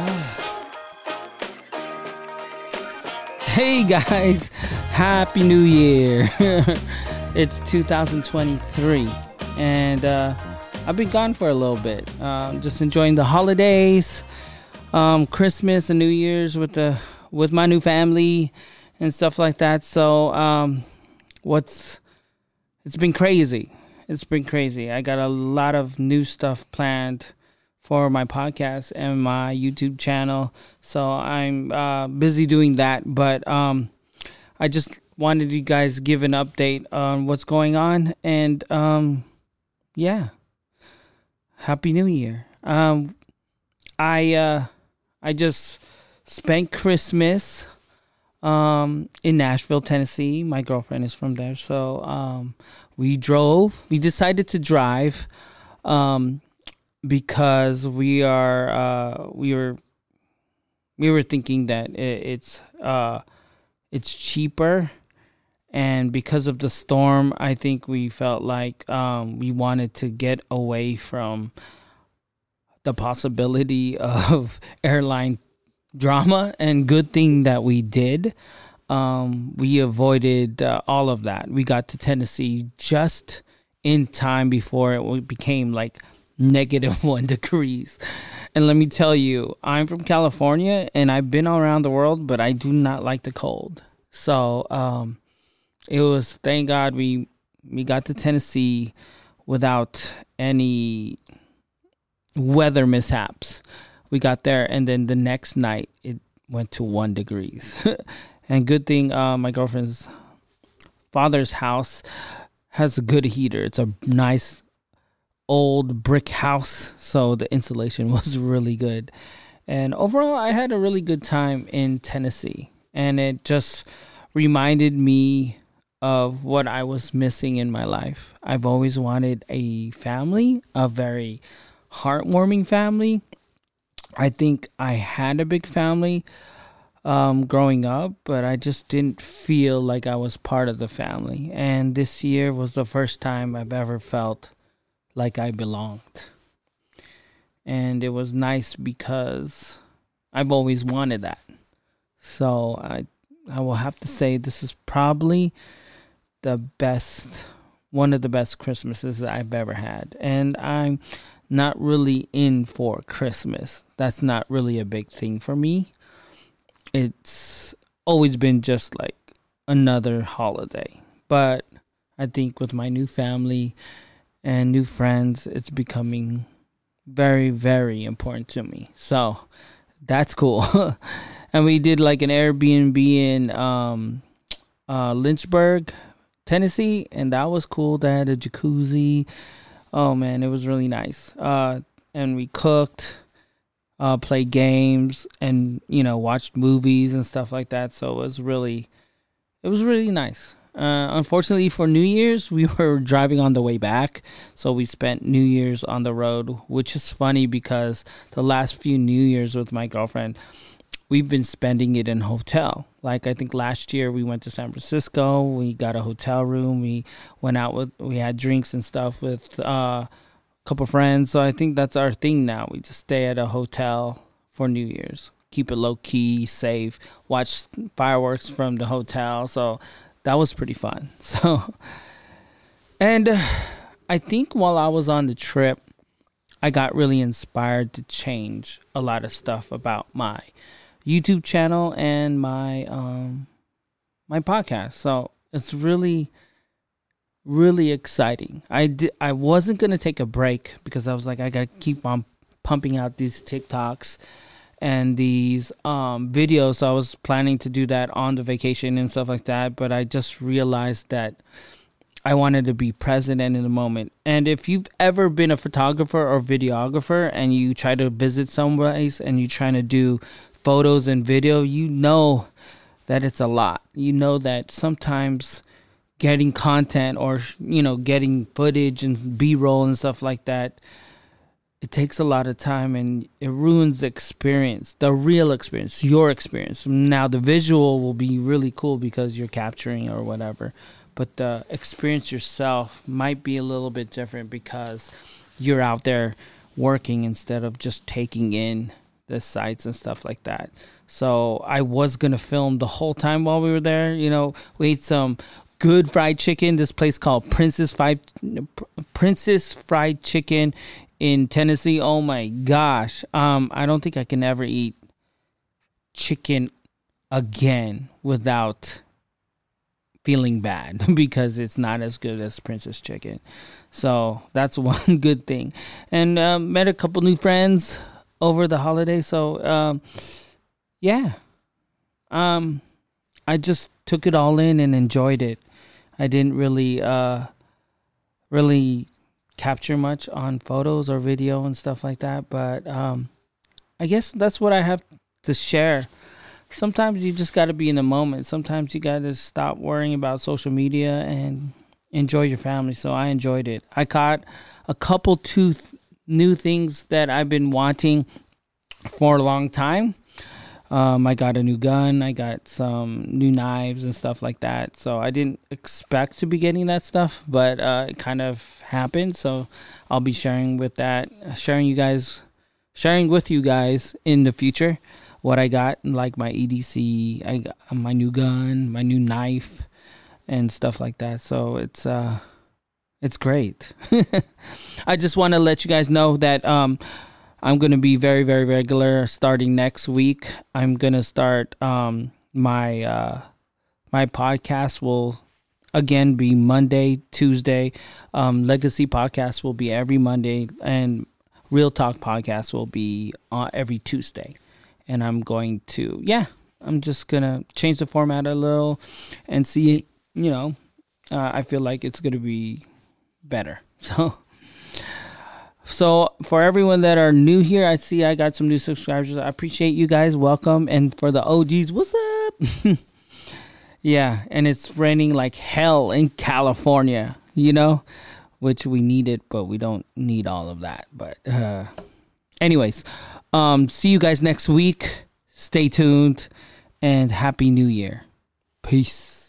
Hey guys, Happy New Year! it's 2023, and uh, I've been gone for a little bit. Um, just enjoying the holidays, um, Christmas and New Year's with the with my new family and stuff like that. So, um, what's it's been crazy. It's been crazy. I got a lot of new stuff planned for my podcast and my YouTube channel. So I'm uh, busy doing that. But um, I just wanted you guys give an update on what's going on. And um, yeah, Happy New Year. Um, I uh, I just spent Christmas um, in Nashville, Tennessee. My girlfriend is from there, so um, we drove. We decided to drive. Um, because we are uh, we were we were thinking that it, it's uh, it's cheaper. And because of the storm i think we felt like um, we wanted to get away from the possibility of airline drama and good thing that we did. Um, we avoided uh, all of that. We got to tennessee just in time before it became like negative one degrees. And let me tell you, I'm from California and I've been all around the world, but I do not like the cold. So um, it was thank God we we got to Tennessee without any weather mishaps. We got there and then the next night it went to one degrees. and good thing uh, my girlfriend's father's house has a good heater. It's a nice old brick house, so the insulation was really good. And overall, I had a really good time in Tennessee, and it just reminded me of what I was missing in my life. I've always wanted a family, a very heartwarming family. I think I had a big family um, growing up, but I just didn't feel like I was part of the family. And this year was the first time I've ever felt like I belonged. And it was nice because I've always wanted that. So I I will have to say this is probably the best one of the best Christmases I've ever had. And I'm not really in for Christmas. That's not really a big thing for me. It's always been just like another holiday. But I think with my new family and new friends, it's becoming very, very important to me. So that's cool. and we did like an Airbnb in um, uh, Lynchburg, Tennessee, and that was cool. They had a jacuzzi. Oh man, it was really nice. Uh, and we cooked, uh, played games, and you know watched movies and stuff like that. So it was really, it was really nice. Uh, unfortunately, for New Year's, we were driving on the way back, so we spent New Year's on the road, which is funny because the last few New Year's with my girlfriend, we've been spending it in hotel. Like I think last year we went to San Francisco, we got a hotel room, we went out with, we had drinks and stuff with uh, a couple friends. So I think that's our thing now. We just stay at a hotel for New Year's, keep it low key, safe, watch fireworks from the hotel. So that was pretty fun. So, and uh, I think while I was on the trip, I got really inspired to change a lot of stuff about my YouTube channel and my um my podcast. So it's really really exciting. I did, I wasn't gonna take a break because I was like I gotta keep on pumping out these TikToks and these um, videos. So I was planning to do that on the vacation and stuff like that, but I just realized that I wanted to be present and in the moment. And if you've ever been a photographer or videographer and you try to visit someplace and you're trying to do photos and video, you know that it's a lot. You know that sometimes getting content or you know getting footage and b-roll and stuff like that it takes a lot of time and it ruins the experience, the real experience, your experience. Now the visual will be really cool because you're capturing or whatever, but the experience yourself might be a little bit different because you're out there working instead of just taking in the sites and stuff like that. So I was gonna film the whole time while we were there. You know, we ate some good fried chicken. This place called Princess Five Princess Fried Chicken in Tennessee. Oh my gosh. Um, I don't think I can ever eat chicken again without feeling bad because it's not as good as Princess Chicken. So that's one good thing. And uh, met a couple new friends over the holiday. So um, yeah, um, I just took it all in and enjoyed it. I didn't really uh, really capture much on photos or video and stuff like that, but um, I guess that's what I have to share sometimes you just got to be in the moment. Sometimes you got to stop worrying about social media and enjoy your family. So I enjoyed it. I caught a couple two th- new things that I've been wanting for a long time. Um, I got a new gun. I got some new knives and stuff like that. So I didn't expect to be getting that stuff, but uh, it kind of happened. So I'll be sharing with that, sharing you guys, sharing with you guys in the future what I got, like my EDC, I got my new gun, my new knife, and stuff like that. So it's uh, it's great. I just want to let you guys know that um, I'm gonna be very very regular starting next week. I'm gonna start um my uh my podcast will again be Monday, Tuesday. Um, Legacy podcast will be every Monday, and Real Talk podcast will be uh, every Tuesday and I'm going to yeah, I'm just gonna change the format a little and see. You know, uh, I feel like it's gonna be better. So. So for everyone that are new here, I see I got some new subscribers. I appreciate you guys. Welcome. And for the OGs, what's up? yeah, and it's raining like hell in California, you know, which we need it, but we don't need all of that. But uh anyways, um, see you guys next week. Stay tuned and happy new year. Peace.